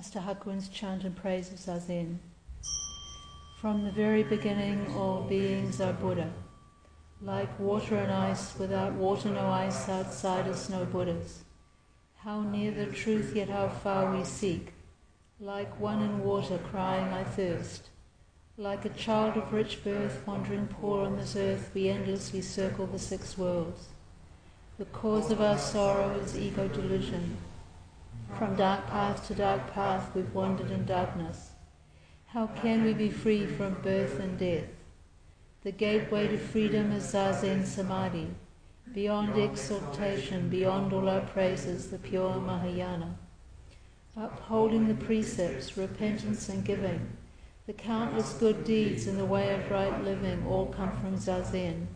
Master Hakuin's chant and praise of Zazen. From the very beginning, all beings are Buddha. Like water and ice, without water, no ice, outside us, no Buddhas. How near the truth, yet how far we seek. Like one in water, crying, I thirst. Like a child of rich birth, wandering poor on this earth, we endlessly circle the six worlds. The cause of our sorrow is ego delusion. From dark path to dark path, we've wandered in darkness. How can we be free from birth and death? The gateway to freedom is Zazen Samadhi, beyond exaltation, beyond all our praises, the pure Mahayana. Upholding the precepts, repentance and giving, the countless good deeds in the way of right living all come from Zazen.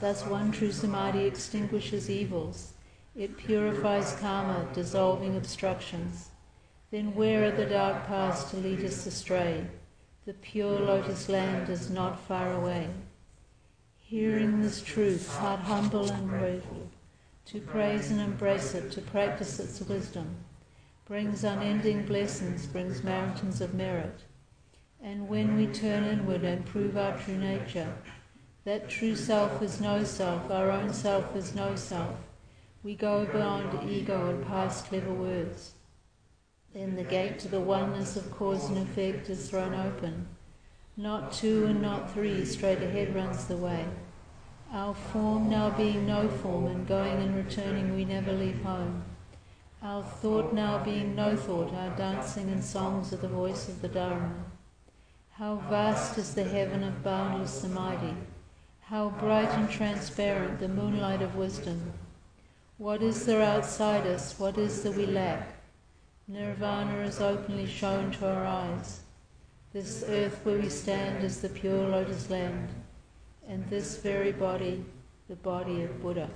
Thus one true Samadhi extinguishes evils. It purifies karma, dissolving obstructions. Then where are the dark paths to lead us astray? The pure lotus land is not far away. Hearing this truth, heart humble and grateful, to praise and embrace it, to practice its wisdom, brings unending blessings, brings mountains of merit. And when we turn inward and prove our true nature, that true self is no self, our own self is no self, we go beyond ego and past clever words. Then the gate to the oneness of cause and effect is thrown open. Not two and not three, straight ahead runs the way. Our form now being no form, and going and returning, we never leave home. Our thought now being no thought, our dancing and songs are the voice of the Dharma. How vast is the heaven of boundless Samadhi! How bright and transparent the moonlight of wisdom! What is there outside us? What is there we lack? Nirvana is openly shown to our eyes. This earth where we stand is the pure lotus land, and this very body, the body of Buddha.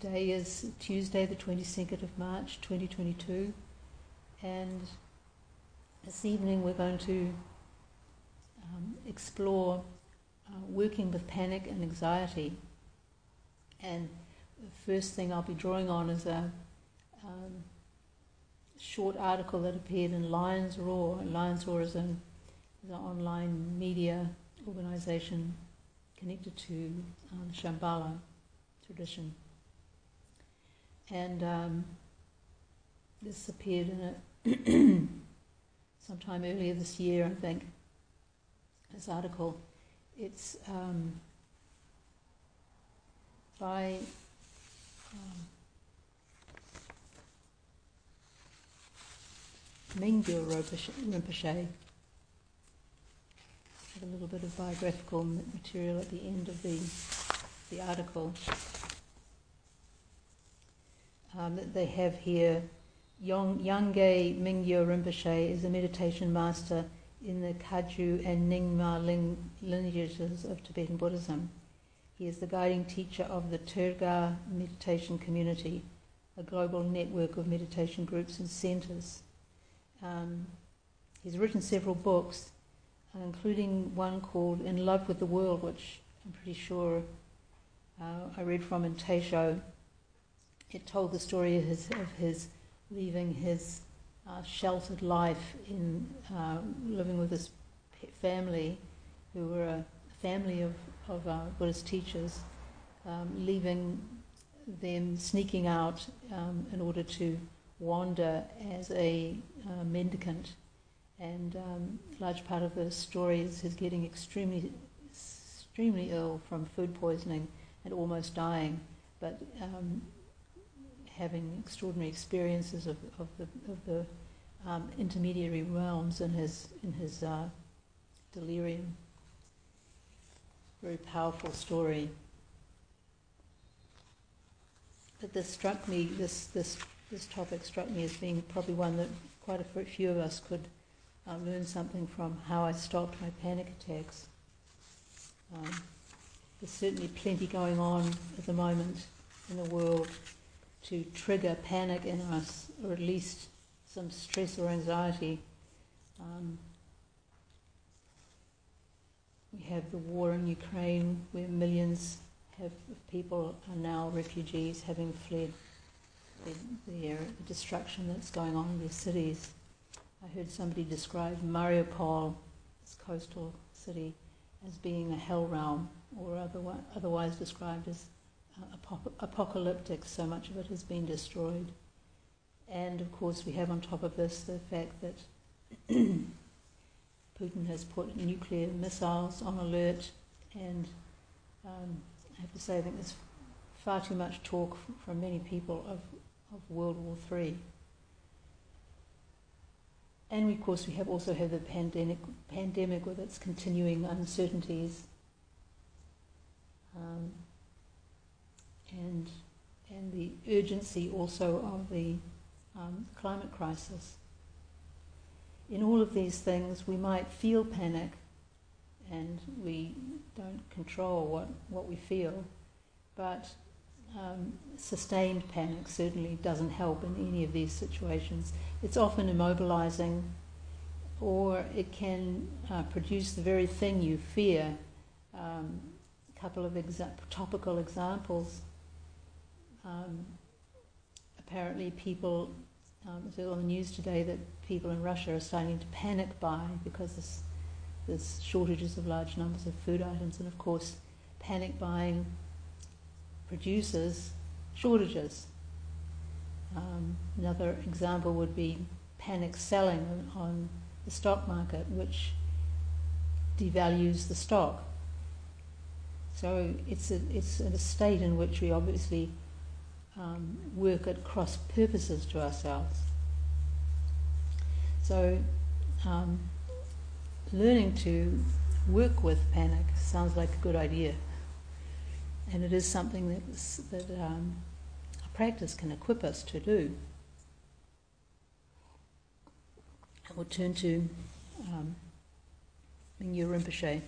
Today is Tuesday, the 22nd of March 2022, and this evening we're going to um, explore uh, working with panic and anxiety. And the first thing I'll be drawing on is a um, short article that appeared in Lions Roar. Lions Roar is an, is an online media organization connected to um, Shambhala tradition and um, this appeared in a sometime earlier this year, I think. This article, it's um, by um, Mingyur Rinpoche. A little bit of biographical material at the end of the the article um, that they have here. Yong, Yangye Mingyur Rinpoche is a meditation master in the Kagyu and Nyingma ling, lineages of Tibetan Buddhism. He is the guiding teacher of the Tergar meditation community, a global network of meditation groups and centers. Um, he's written several books, including one called In Love with the World, which I'm pretty sure uh, I read from in Teisho it told the story of his, of his leaving his uh, sheltered life in uh, living with his family, who were a family of, of uh, Buddhist teachers, um, leaving them sneaking out um, in order to wander as a uh, mendicant. And um, a large part of the story is his getting extremely, extremely ill from food poisoning and almost dying. But um, having extraordinary experiences of, of the, of the um, intermediary realms in his, in his uh, delirium. Very powerful story. but this struck me, this, this, this topic struck me as being probably one that quite a few of us could uh, learn something from how I stopped my panic attacks. Um, there's certainly plenty going on at the moment in the world to trigger panic in us, or at least some stress or anxiety. Um, we have the war in Ukraine, where millions have people are now refugees, having fled the, the, the destruction that's going on in their cities. I heard somebody describe Mariupol, this coastal city, as being a hell realm, or otherwise, described as apocalyptic. So much of it has been destroyed. And of course, we have on top of this the fact that Putin has put nuclear missiles on alert, and um, I have to say, I think there's far too much talk from many people of, of World War III. And of course, we have also have the pandemic, pandemic with its continuing uncertainties, um, and and the urgency also of the um, climate crisis. In all of these things, we might feel panic, and we don't control what, what we feel, but um, sustained panic certainly doesn't help in any of these situations. It's often immobilizing, or it can uh, produce the very thing you fear. Um, a couple of exa- topical examples. Um, apparently, people, um, it's on the news today that people in Russia are starting to panic buy because this there's shortages of large numbers of food items, and of course, panic buying produces shortages. Um, another example would be panic selling on, on the stock market, which devalues the stock. So it's a, it's a state in which we obviously um, work at cross purposes to ourselves. So um, learning to work with panic sounds like a good idea. And it is something that, that um, a practice can equip us to do. I will turn to um, Mingyur Rinpoche.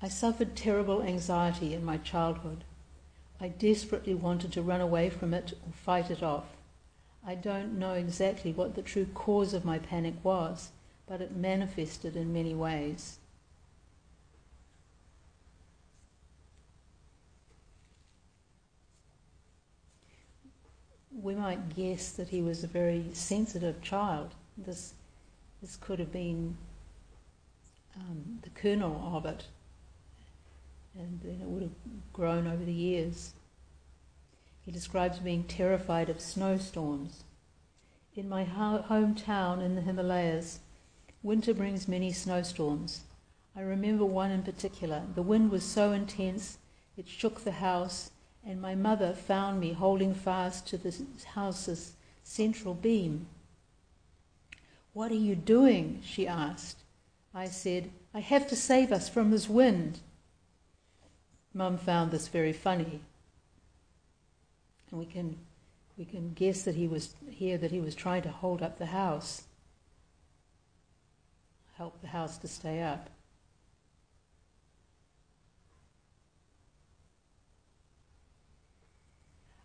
I suffered terrible anxiety in my childhood. I desperately wanted to run away from it or fight it off. I don't know exactly what the true cause of my panic was, but it manifested in many ways. We might guess that he was a very sensitive child. This, this could have been um, the kernel of it, and then it would have grown over the years. He describes being terrified of snowstorms. In my ho- hometown in the Himalayas, winter brings many snowstorms. I remember one in particular. The wind was so intense it shook the house, and my mother found me holding fast to the house's central beam. What are you doing? she asked. I said, I have to save us from this wind. Mum found this very funny. And we can, we can guess that he was here that he was trying to hold up the house, help the house to stay up.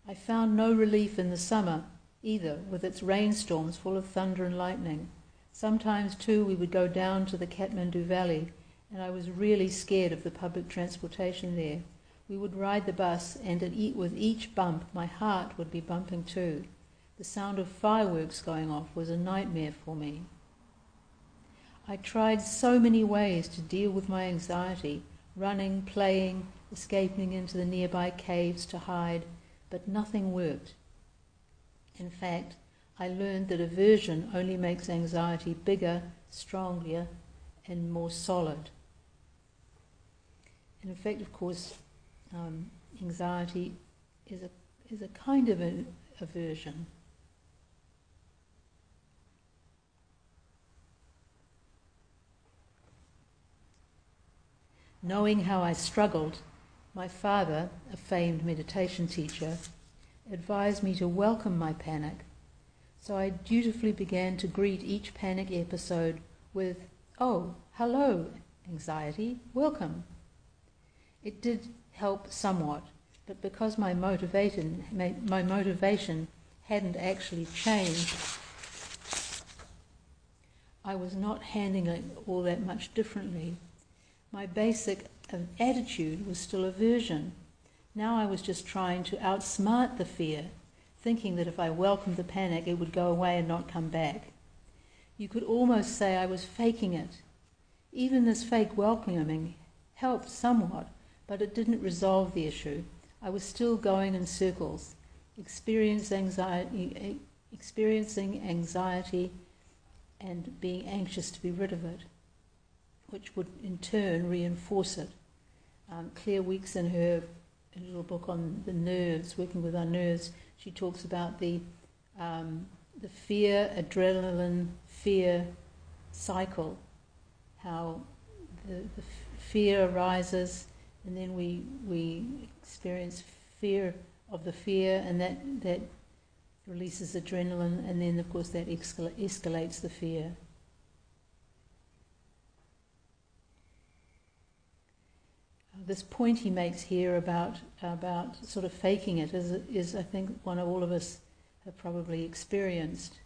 I found no relief in the summer either, with its rainstorms full of thunder and lightning. Sometimes, too, we would go down to the Kathmandu Valley, and I was really scared of the public transportation there. We would ride the bus, and with each bump, my heart would be bumping too. The sound of fireworks going off was a nightmare for me. I tried so many ways to deal with my anxiety running, playing, escaping into the nearby caves to hide, but nothing worked. In fact, I learned that aversion only makes anxiety bigger, stronger, and more solid. In fact, of course, um, anxiety is a, is a kind of an aversion. Knowing how I struggled My father, a famed meditation teacher, advised me to welcome my panic, so I dutifully began to greet each panic episode with, Oh, hello, anxiety, welcome. It did help somewhat, but because my motivation, my motivation hadn't actually changed, I was not handling it all that much differently. My basic uh, attitude was still aversion. Now I was just trying to outsmart the fear, thinking that if I welcomed the panic, it would go away and not come back. You could almost say I was faking it. Even this fake welcoming helped somewhat, but it didn't resolve the issue. I was still going in circles, experiencing anxiety, and being anxious to be rid of it, which would in turn reinforce it. Um, Claire Weekes, in her little book on the nerves, working with our nerves, she talks about the um, the fear, adrenaline, fear cycle, how the, the fear arises, and then we we experience fear of the fear, and that that releases adrenaline, and then of course that escalates the fear. this point he makes here about about sort of faking it is, is I think one of all of us have probably experienced.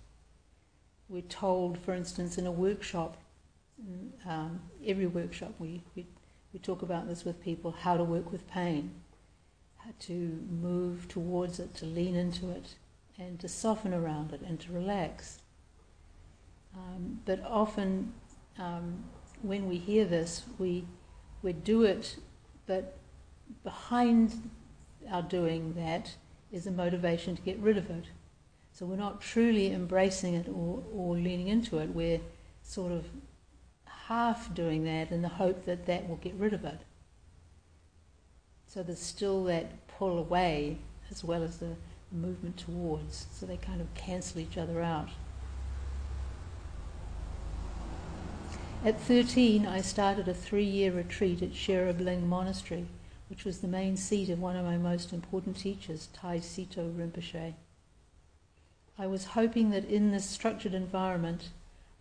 We're told, for instance, in a workshop, um, every workshop we, we we talk about this with people how to work with pain, how to move towards it, to lean into it, and to soften around it, and to relax. Um, but often, um, when we hear this, we we do it but behind our doing that is a motivation to get rid of it. So we're not truly embracing it or, or leaning into it. We're sort of half doing that in the hope that that will get rid of it. So there's still that pull away as well as the movement towards. So they kind of cancel each other out. At 13, I started a three year retreat at Sherabling Monastery, which was the main seat of one of my most important teachers, Tai Situ Rinpoche. I was hoping that in this structured environment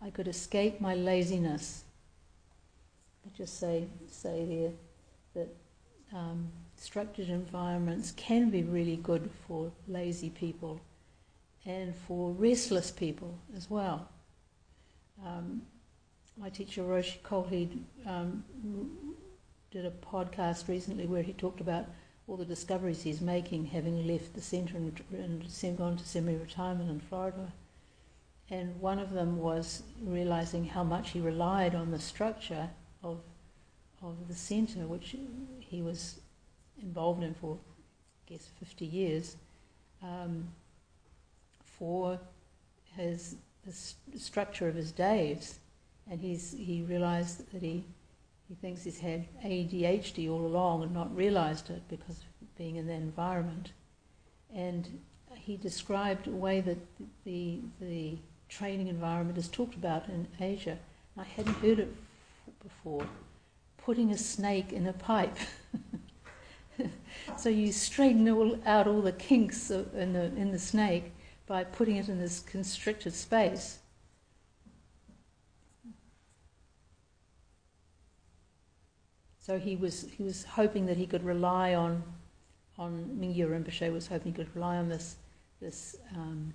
I could escape my laziness. Just say, say there that um, structured environments can be really good for lazy people and for restless people as well. Um, my teacher Roshi Kjolhede um, did a podcast recently where he talked about all the discoveries he's making, having left the centre and, and gone to semi-retirement in Florida. And one of them was realizing how much he relied on the structure of the centre, which he was involved in for, I guess, 50 years, um, for his the st- structure of his days and he's he realised that he he thinks he's had ADHD all along and not realised it because of being in that environment. And he described a way that the the training environment is talked about in Asia. I hadn't heard it before. Putting a snake in a pipe. so you straighten all, out all the kinks in the in the snake by putting it in this constricted space. So he was he was hoping that he could rely on on Mingyur Rinpoche was hoping he could rely on this this um,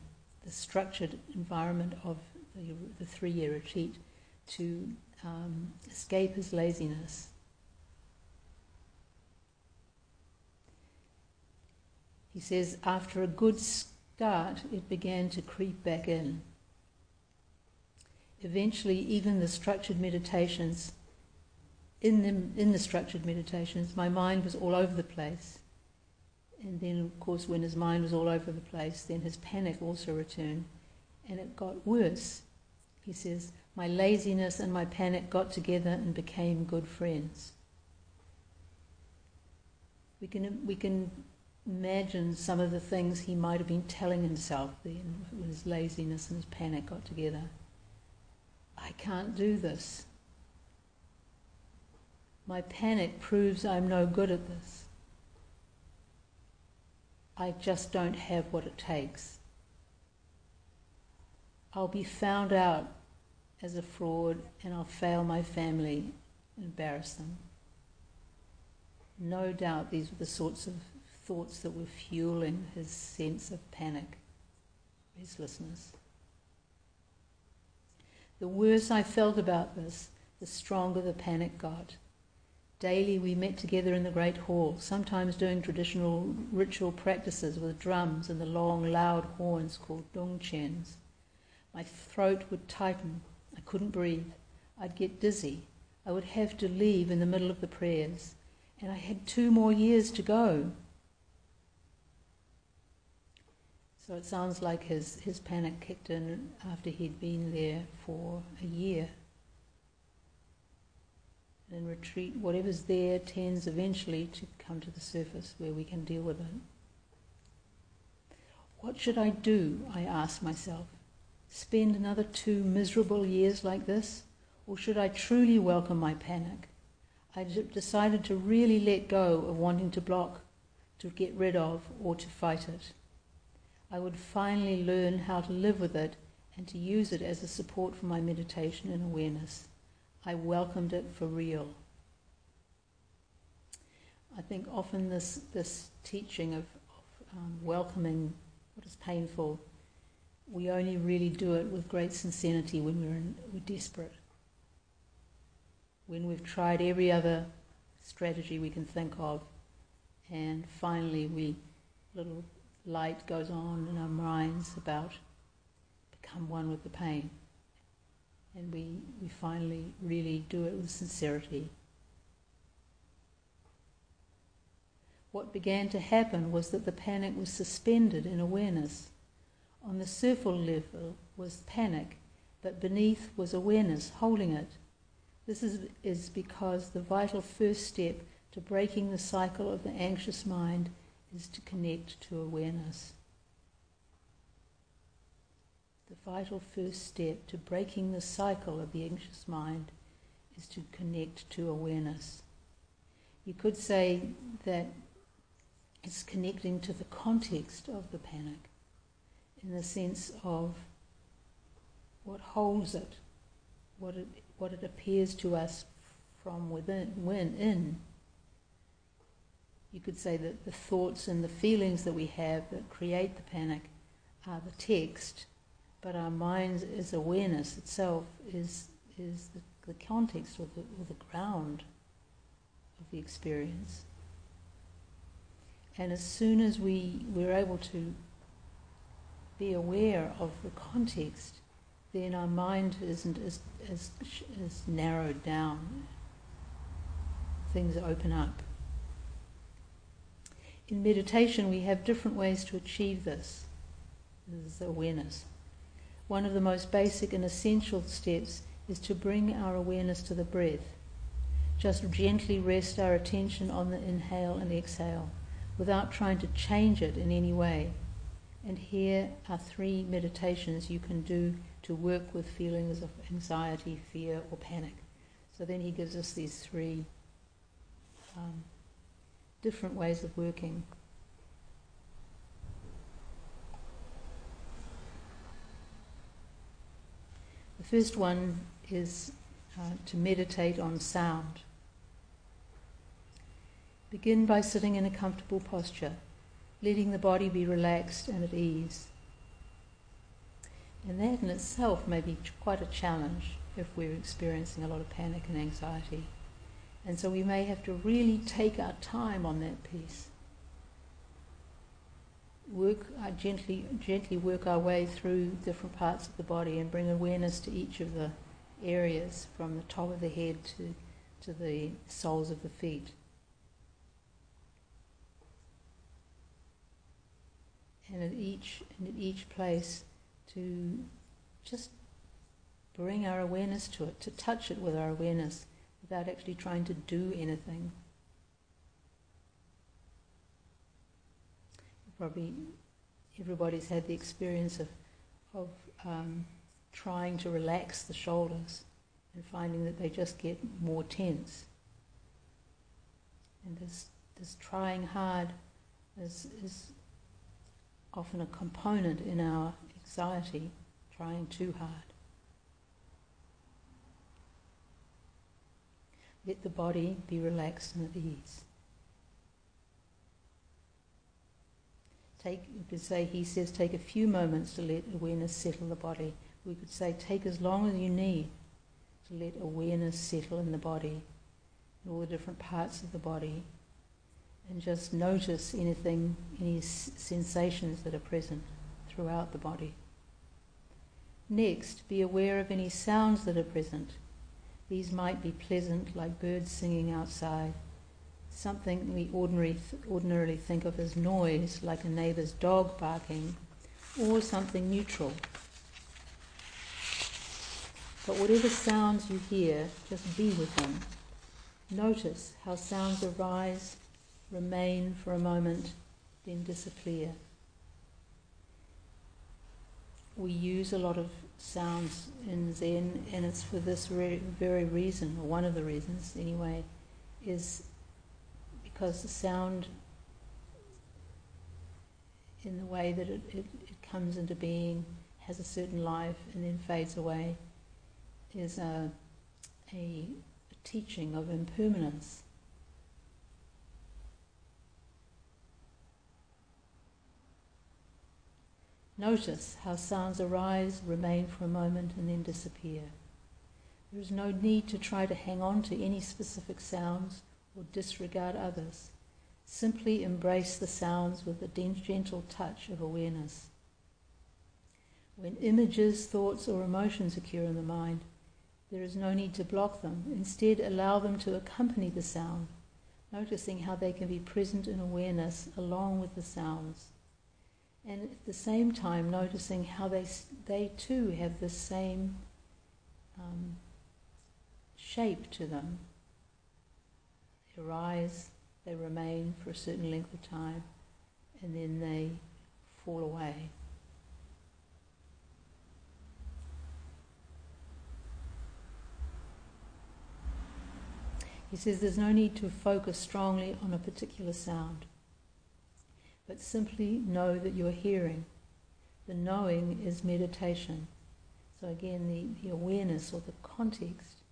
structured environment of the, the three year retreat to um, escape his laziness. He says, after a good start, it began to creep back in. Eventually, even the structured meditations in the, in the structured meditations, my mind was all over the place. And then, of course, when his mind was all over the place, then his panic also returned. And it got worse. He says, My laziness and my panic got together and became good friends. We can, we can imagine some of the things he might have been telling himself then when his laziness and his panic got together. I can't do this. My panic proves I'm no good at this. I just don't have what it takes. I'll be found out as a fraud and I'll fail my family and embarrass them. No doubt these were the sorts of thoughts that were fueling his sense of panic, restlessness. The worse I felt about this, the stronger the panic got. Daily we met together in the great hall, sometimes doing traditional ritual practices with drums and the long, loud horns called dungchens. My throat would tighten. I couldn't breathe. I'd get dizzy. I would have to leave in the middle of the prayers. And I had two more years to go. So it sounds like his, his panic kicked in after he'd been there for a year. And retreat, whatever's there tends eventually to come to the surface where we can deal with it. What should I do? I asked myself. Spend another two miserable years like this? Or should I truly welcome my panic? I decided to really let go of wanting to block, to get rid of, or to fight it. I would finally learn how to live with it and to use it as a support for my meditation and awareness. I welcomed it for real. I think often this, this teaching of, of um, welcoming what is painful, we only really do it with great sincerity when we're, in, we're desperate. When we've tried every other strategy we can think of, and finally we little light goes on in our minds about become one with the pain and we, we finally really do it with sincerity. What began to happen was that the panic was suspended in awareness. On the surface level was panic, but beneath was awareness holding it. This is, is because the vital first step to breaking the cycle of the anxious mind is to connect to awareness the vital first step to breaking the cycle of the anxious mind is to connect to awareness. You could say that it's connecting to the context of the panic in the sense of what holds it, what it, what it appears to us from within, when in. You could say that the thoughts and the feelings that we have that create the panic are the text but our mind as awareness itself is, is the, the context or the, or the ground of the experience. And as soon as we, we're able to be aware of the context, then our mind isn't as, as, as narrowed down. Things open up. In meditation, we have different ways to achieve this. This is awareness. One of the most basic and essential steps is to bring our awareness to the breath. Just gently rest our attention on the inhale and exhale without trying to change it in any way. And here are three meditations you can do to work with feelings of anxiety, fear, or panic. So then he gives us these three um, different ways of working. The first one is uh, to meditate on sound. Begin by sitting in a comfortable posture, letting the body be relaxed and at ease. And that in itself may be quite a challenge if we're experiencing a lot of panic and anxiety. And so we may have to really take our time on that piece work uh, gently gently work our way through different parts of the body and bring awareness to each of the areas from the top of the head to to the soles of the feet. And at each and at each place to just bring our awareness to it, to touch it with our awareness without actually trying to do anything. probably everybody's had the experience of, of um, trying to relax the shoulders and finding that they just get more tense. And this, this trying hard is, is often a component in our anxiety, trying too hard. Let the body be relaxed and at ease. Take, you could say, he says, take a few moments to let awareness settle the body. We could say, take as long as you need to let awareness settle in the body, in all the different parts of the body, and just notice anything, any sensations that are present throughout the body. Next, be aware of any sounds that are present. These might be pleasant, like birds singing outside, something we ordinary, ordinarily think of as noise, like a neighbour's dog barking, or something neutral. But whatever sounds you hear, just be with them. Notice how sounds arise, remain for a moment, then disappear. We use a lot of sounds in Zen, and it's for this re- very reason, or one of the reasons anyway, is because the sound, in the way that it, it, it comes into being, has a certain life and then fades away, is a, a, a teaching of impermanence. Notice how sounds arise, remain for a moment, and then disappear. There is no need to try to hang on to any specific sounds or disregard others. Simply embrace the sounds with a gentle touch of awareness. When images, thoughts, or emotions occur in the mind, there is no need to block them. Instead, allow them to accompany the sound, noticing how they can be present in awareness along with the sounds. And at the same time, noticing how they, they too have the same um, shape to them they arise, they remain for a certain length of time, and then they fall away. He says there's no need to focus strongly on a particular sound, but simply know that you're hearing. The knowing is meditation. So again, the, the awareness or the context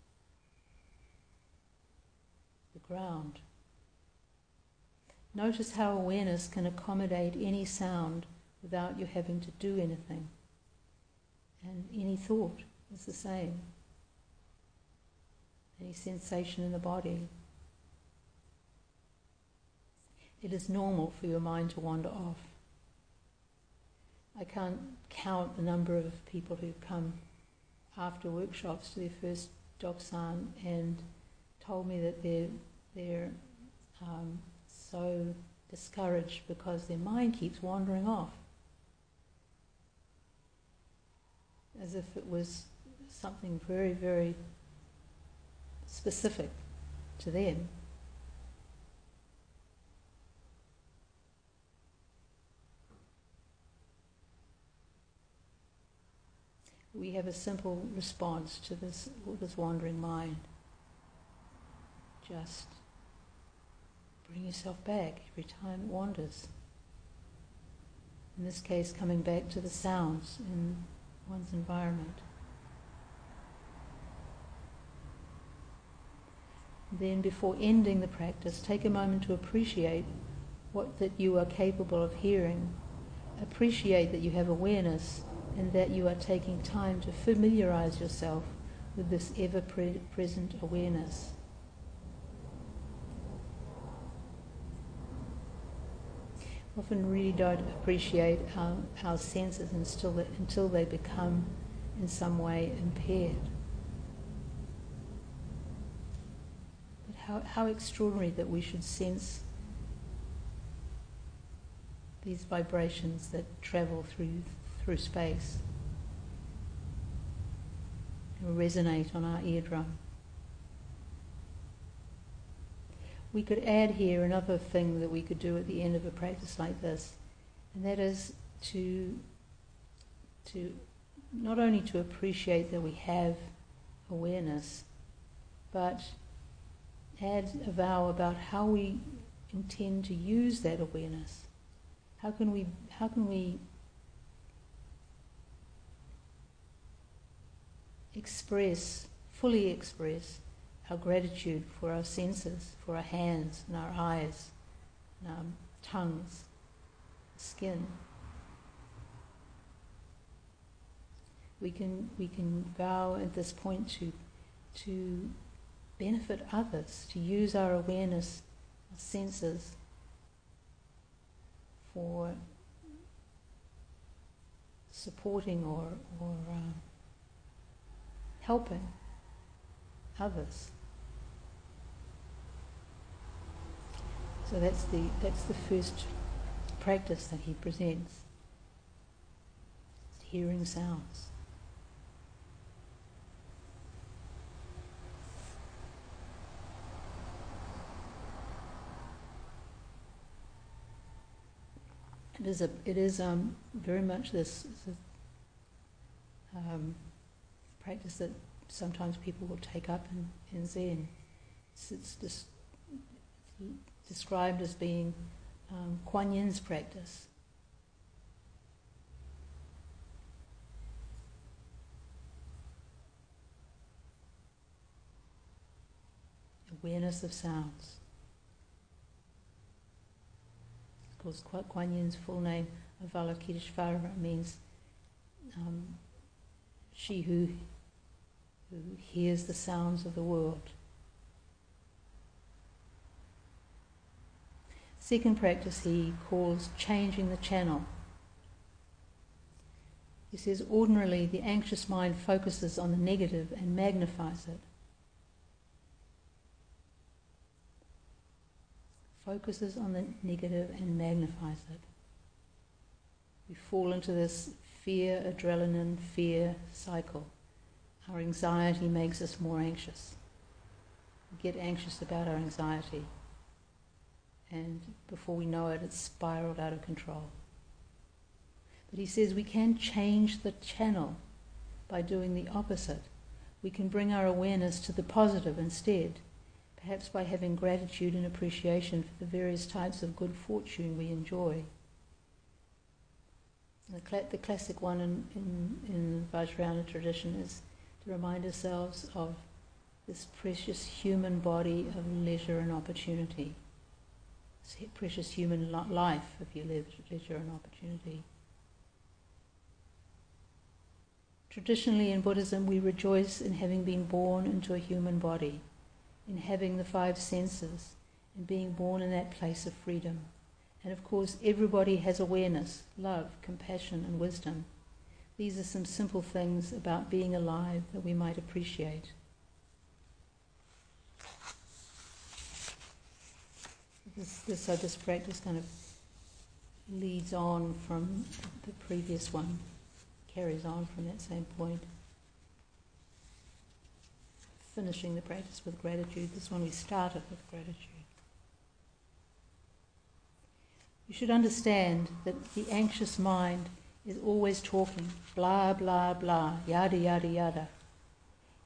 the ground. Notice how awareness can accommodate any sound without you having to do anything. And any thought is the same. Any sensation in the body. It is normal for your mind to wander off. I can't count the number of people who've come after workshops to their first Dokusan and told me that their they're um, so discouraged because their mind keeps wandering off. As if it was something very, very specific to them. We have a simple response to this, this wandering mind. Just Bring yourself back every time it wanders. In this case, coming back to the sounds in one's environment. Then, before ending the practice, take a moment to appreciate what that you are capable of hearing. Appreciate that you have awareness and that you are taking time to familiarize yourself with this ever present awareness. often really don't appreciate our, our senses until they, until they become in some way impaired. But how, how extraordinary that we should sense these vibrations that travel through, through space and resonate on our eardrum. we could add here another thing that we could do at the end of a practice like this, and that is to to not only to appreciate that we have awareness, but add a vow about how we intend to use that awareness. How can we, how can we express, fully express our gratitude for our senses, for our hands and our eyes and our tongues, skin. We can, we can vow at this point to, to benefit others, to use our awareness, our senses for supporting or, or uh, helping others. So that's the that's the first practice that he presents. Hearing sounds. It is a it is um, very much this, this um, practice that sometimes people will take up in, in Zen. It's, it's, just, described as being um, Kuan Yin's practice. Awareness of sounds. Of course, Kuan Yin's full name, Avalokiteshvara, means um, she who who hears the sounds of the world. Second practice he calls changing the channel. He says ordinarily the anxious mind focuses on the negative and magnifies it. Focuses on the negative and magnifies it. We fall into this fear, adrenaline, fear cycle. Our anxiety makes us more anxious. We get anxious about our anxiety, and before we know it, it's spiraled out of control. But he says we can change the channel by doing the opposite. We can bring our awareness to the positive instead, perhaps by having gratitude and appreciation for the various types of good fortune we enjoy. The, cl- the classic one in, in, in Vajrayana tradition is to remind ourselves of this precious human body of leisure and opportunity. This precious human life if of your leisure and opportunity. Traditionally in Buddhism, we rejoice in having been born into a human body, in having the five senses, and being born in that place of freedom. And of course, everybody has awareness, love, compassion, and wisdom. These are some simple things about being alive that we might appreciate. This, this, practice kind of leads on from the previous one, carries on from that same point. Finishing the practice with gratitude. This one we started with gratitude. You should understand that the anxious mind is always talking, blah, blah, blah, yada, yada, yada.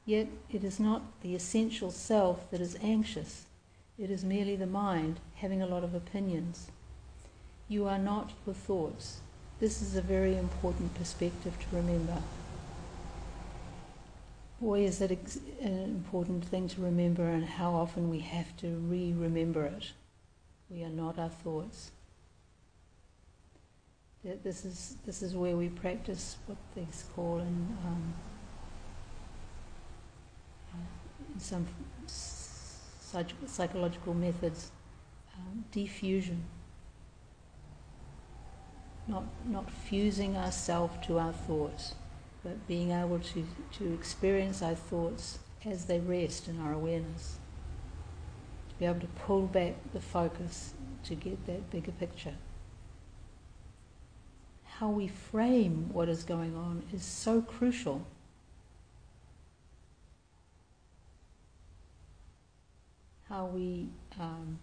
Yet it is not the essential self that is anxious, it is merely the mind having a lot of opinions. You are not your thoughts. This is a very important perspective to remember. Boy, is that an uh, important thing to remember, and how often we have to re remember it. We are not our thoughts this is this is where we practice what they call in, um, in some psych- psychological methods um, defusion. Not not fusing ourselves to our thoughts, but being able to, to experience our thoughts as they rest in our awareness. To be able to pull back the focus to get that bigger picture how we frame what is going on is so crucial. How we um,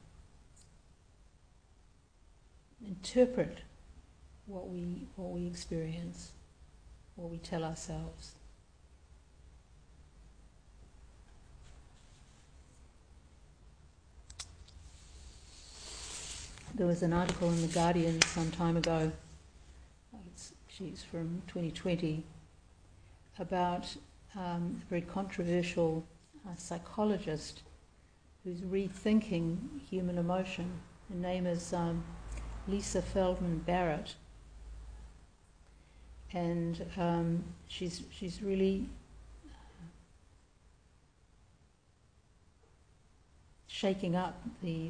interpret what we what we experience, what we tell ourselves. there was an article in The Guardian some time ago, from 2020, about um, a very controversial uh, psychologist who's rethinking human emotion. Her name is um, Lisa Feldman Barrett. And um, she's, she's really shaking up the,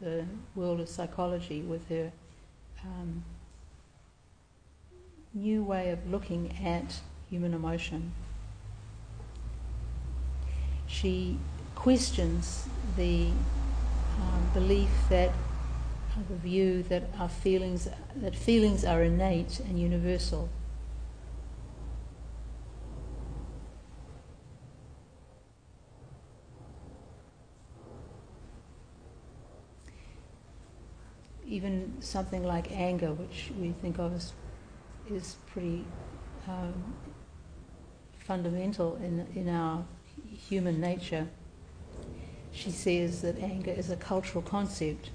the world of psychology with her um, new way of looking at human emotion. She questions the um, belief that uh, the view that our feelings that feelings are innate and universal. even something like anger, which we think of as is pretty um, fundamental in, in our human nature, she says that anger is a cultural concept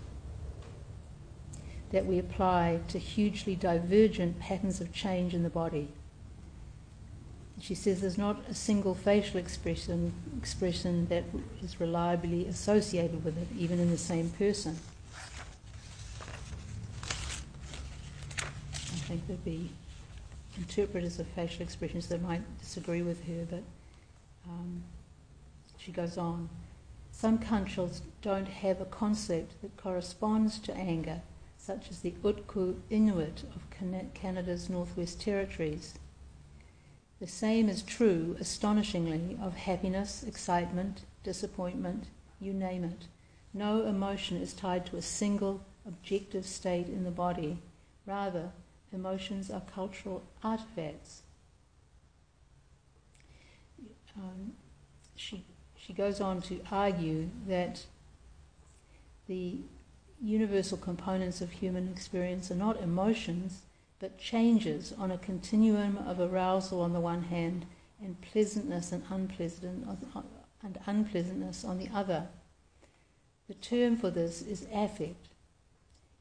that we apply to hugely divergent patterns of change in the body. She says there's not a single facial expression, expression that is reliably associated with it, even in the same person. Think there'd be interpreters of facial expressions that might disagree with her, but um, she goes on. Some countries don't have a concept that corresponds to anger, such as the Utku Inuit of Canada's Northwest Territories. The same is true, astonishingly, of happiness, excitement, disappointment, you name it. No emotion is tied to a single objective state in the body. Rather, emotions are cultural artifacts. Um, she, she goes on to argue that the universal components of human experience are not emotions, but changes on a continuum of arousal on the one hand and pleasantness and, and unpleasantness on the other. The term for this is affect.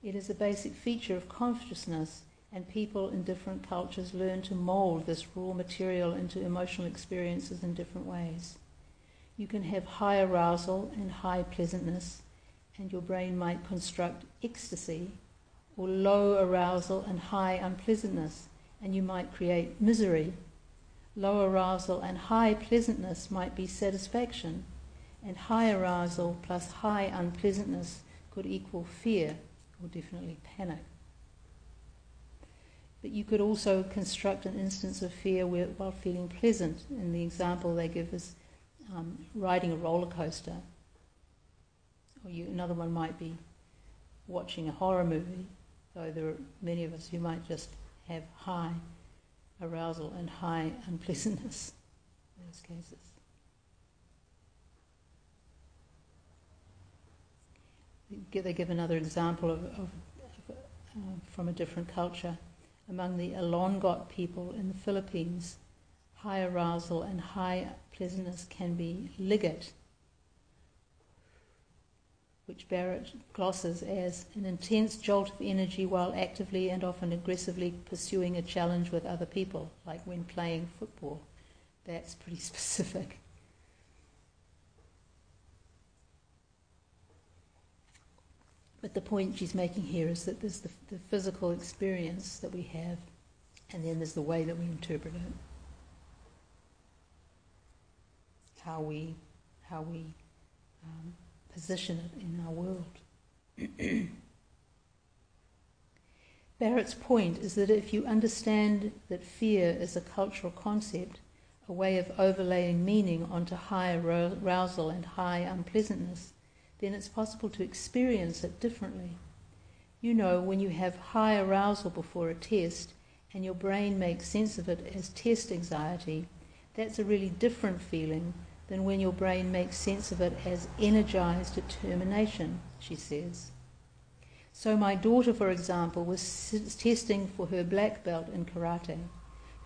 It is a basic feature of consciousness and people in different cultures learn to mold this raw material into emotional experiences in different ways. You can have high arousal and high pleasantness, and your brain might construct ecstasy, or low arousal and high unpleasantness, and you might create misery. Low arousal and high pleasantness might be satisfaction, and high arousal plus high unpleasantness could equal fear, or definitely panic. But you could also construct an instance of fear while feeling pleasant. And the example they give is um, riding a roller coaster. Or you, another one might be watching a horror movie, though there are many of us who might just have high arousal and high unpleasantness in those cases. They give another example of, of, of uh, from a different culture among the Ilongot people in the Philippines, high arousal and high pleasantness can be liget, which Barrett glosses as an intense jolt of energy while actively and often aggressively pursuing a challenge with other people, like when playing football. That's pretty specific. But the point she's making here is that there's the, the physical experience that we have, and then there's the way that we interpret it, how we, how we um, position it in our world. Barrett's point is that if you understand that fear is a cultural concept, a way of overlaying meaning onto high arousal and high unpleasantness, then it's possible to experience it differently. You know, when you have high arousal before a test and your brain makes sense of it as test anxiety, that's a really different feeling than when your brain makes sense of it as energized determination, she says. So, my daughter, for example, was testing for her black belt in karate.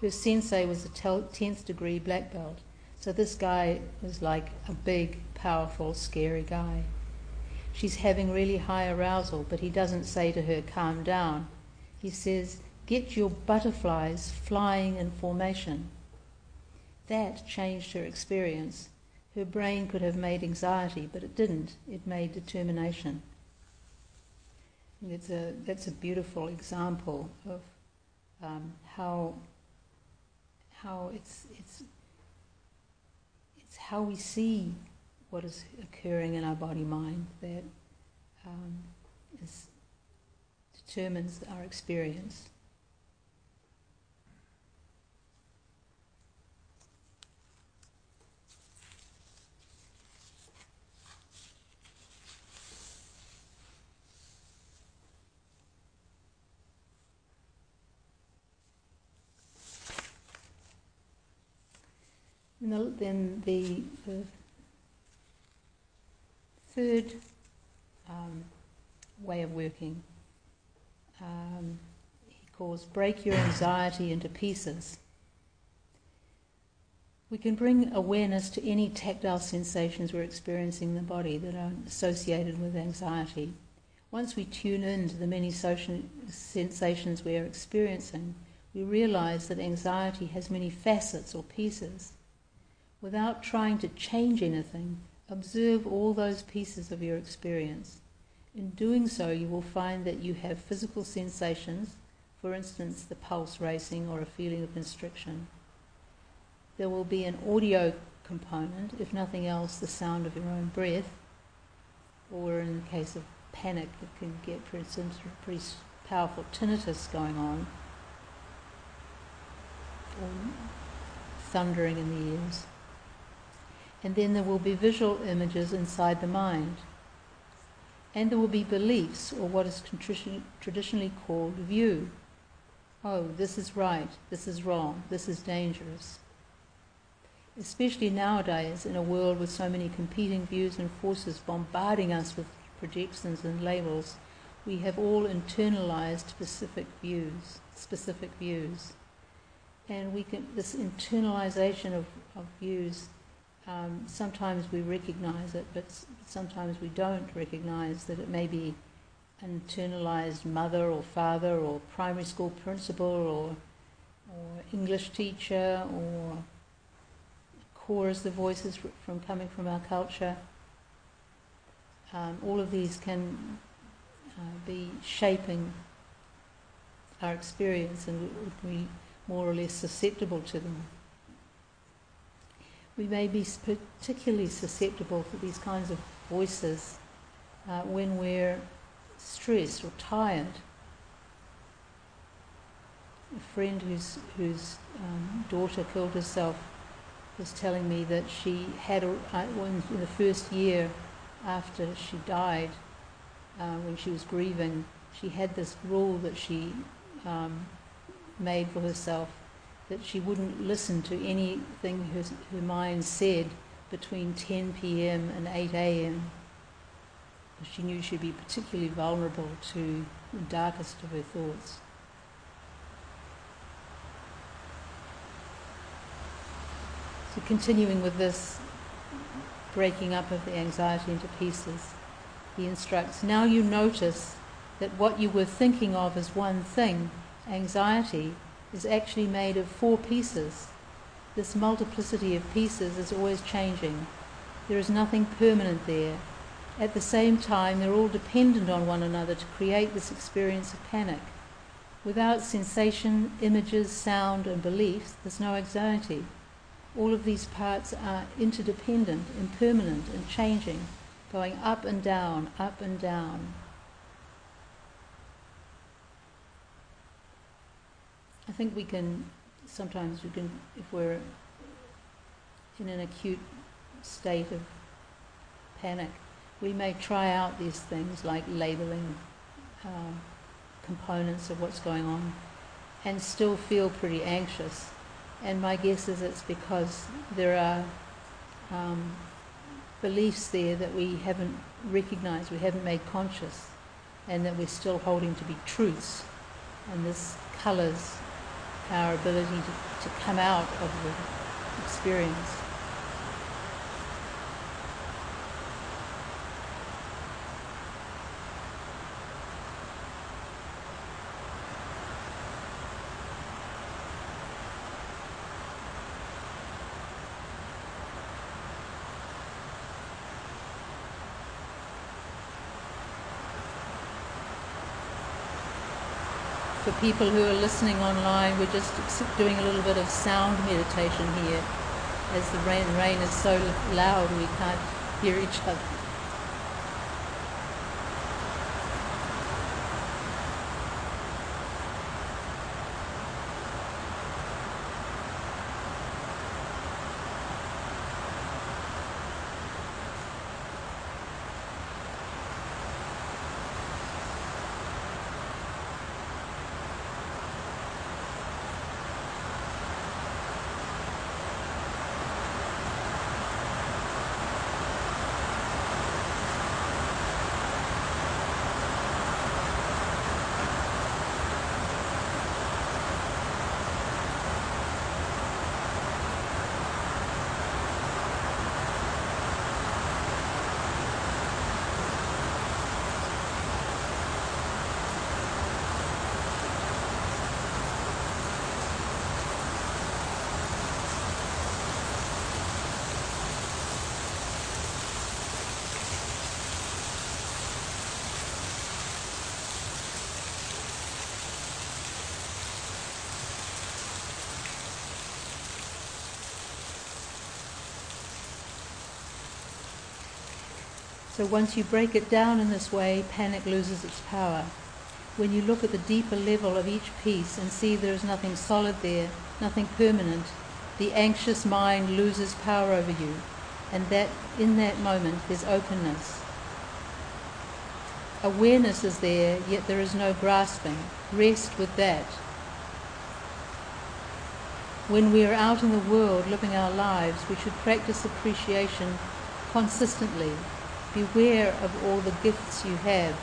Her sensei was a 10th degree black belt, so this guy was like a big, powerful, scary guy. She's having really high arousal, but he doesn't say to her, calm down. He says, get your butterflies flying in formation. That changed her experience. Her brain could have made anxiety, but it didn't. It made determination. And it's a, that's a beautiful example of um, how, how it's, it's, it's how we see what is occurring in our body mind that um, is, determines our experience. The, then the, the third um, way of working um, he calls break your anxiety into pieces. We can bring awareness to any tactile sensations we're experiencing in the body that are associated with anxiety. Once we tune in to the many social sensations we are experiencing, we realize that anxiety has many facets or pieces. Without trying to change anything, observe all those pieces of your experience. In doing so, you will find that you have physical sensations, for instance, the pulse racing or a feeling of constriction. There will be an audio component, if nothing else, the sound of your own breath, or in the case of panic, it can get pretty, pretty powerful tinnitus going on, or thundering in the ears and then there will be visual images inside the mind. And there will be beliefs, or what is traditionally called view. Oh, this is right, this is wrong, this is dangerous. Especially nowadays, in a world with so many competing views and forces bombarding us with projections and labels, we have all internalized specific views, specific views. And we can, this internalization of, of views um, sometimes we recognize it, but sometimes we don't recognize that it may be an internalized mother or father or primary school principal or, or English teacher or cores the voices from coming from our culture. Um, all of these can uh, be shaping our experience and we, we more or less susceptible to them we may be particularly susceptible to these kinds of voices uh, when we're stressed or tired. A friend whose, whose um, daughter killed herself was telling me that she had, a, uh, in the first year after she died, uh, when she was grieving, she had this rule that she um, made for herself that she wouldn't listen to anything her, her mind said between 10 p.m. and 8 a.m. She knew she'd be particularly vulnerable to the darkest of her thoughts. So continuing with this breaking up of the anxiety into pieces, he instructs, now you notice that what you were thinking of as one thing, anxiety, is actually made of four pieces. This multiplicity of pieces is always changing. There is nothing permanent there. At the same time, they're all dependent on one another to create this experience of panic. Without sensation, images, sound, and beliefs, there's no anxiety. All of these parts are interdependent, impermanent, and changing, going up and down, up and down. Think we can, sometimes we can, if we're in an acute state of panic, we may try out these things like labeling uh, components of what's going on and still feel pretty anxious. And my guess is it's because there are um, beliefs there that we haven't recognized, we haven't made conscious, and that we're still holding to be truths. And this colors our ability to, to come out of the experience. for people who are listening online, we're just doing a little bit of sound meditation here. As the rain, rain is so loud, we can't hear each other. So once you break it down in this way, panic loses its power. When you look at the deeper level of each piece and see there is nothing solid there, nothing permanent, the anxious mind loses power over you, and that in that moment there's openness. Awareness is there, yet there is no grasping. Rest with that. When we are out in the world living our lives, we should practice appreciation consistently Beware of all the gifts you have.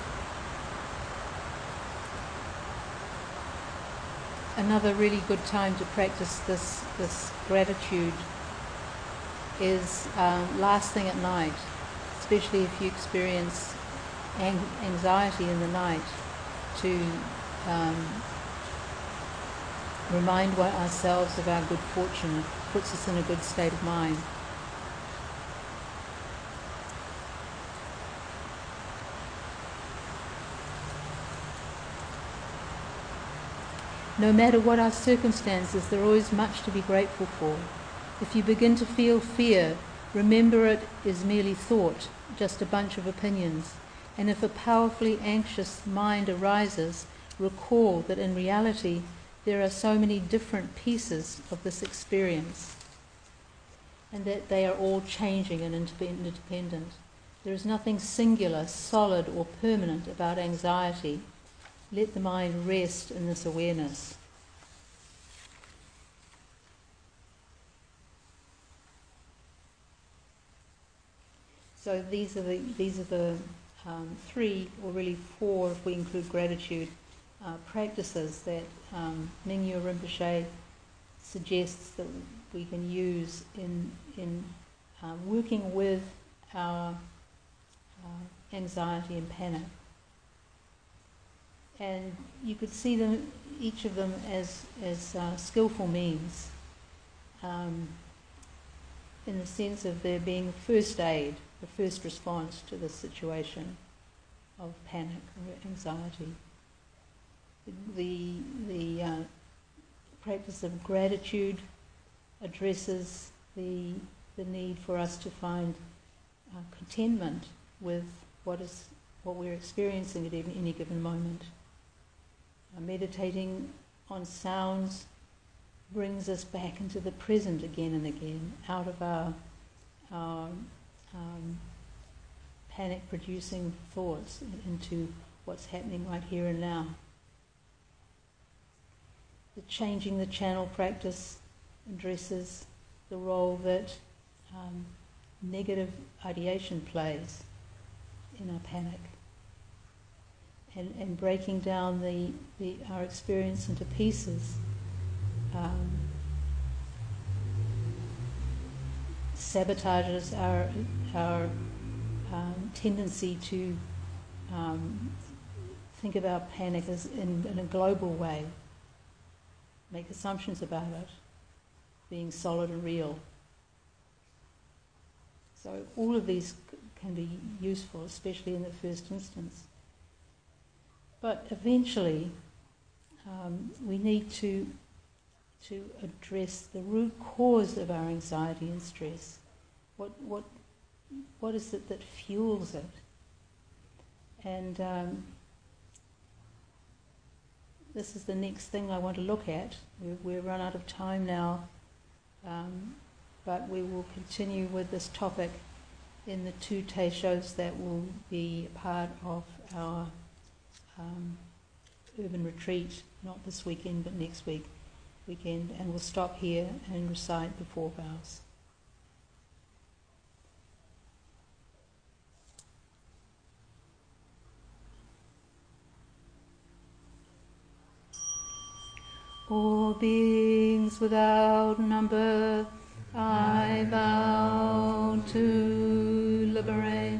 Another really good time to practice this, this gratitude is um, last thing at night, especially if you experience ang- anxiety in the night, to um, remind ourselves of our good fortune. It puts us in a good state of mind. No matter what our circumstances, there is always much to be grateful for. If you begin to feel fear, remember it is merely thought, just a bunch of opinions. And if a powerfully anxious mind arises, recall that in reality there are so many different pieces of this experience and that they are all changing and interdependent. There is nothing singular, solid, or permanent about anxiety. Let the mind rest in this awareness. So these are the these are the um, three, or really four, if we include gratitude, uh, practices that um, Rinpoche suggests that we can use in in uh, working with our uh, anxiety and panic and you could see them, each of them, as, as uh, skillful means um, in the sense of there being first aid, the first response to the situation of panic or anxiety. The, the uh, practice of gratitude addresses the, the need for us to find uh, contentment with what is what we're experiencing at any given moment. Uh, meditating on sounds brings us back into the present again and again, out of our, our um, panic producing thoughts into what's happening right here and now. The changing the channel practice addresses the role that um, negative ideation plays in our panic and, and breaking down the, the, our experience into pieces um, sabotages our, our um, tendency to um, think about panic as in, in a global way, make assumptions about it being solid and real. So all of these can be useful, especially in the first instance. But eventually, um, we need to to address the root cause of our anxiety and stress. What what what is it that fuels it? And um, this is the next thing I want to look at. We've, we've run out of time now, um, but we will continue with this topic in the two shows that will be part of our um, urban retreat, not this weekend but next week weekend, and we'll stop here and recite the four vows. All beings without number, I vow to liberate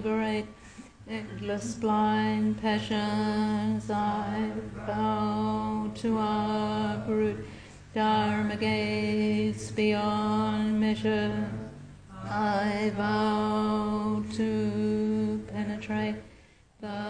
liberate endless blind passions. I vow to uproot Dharma gates beyond measure. I vow to penetrate the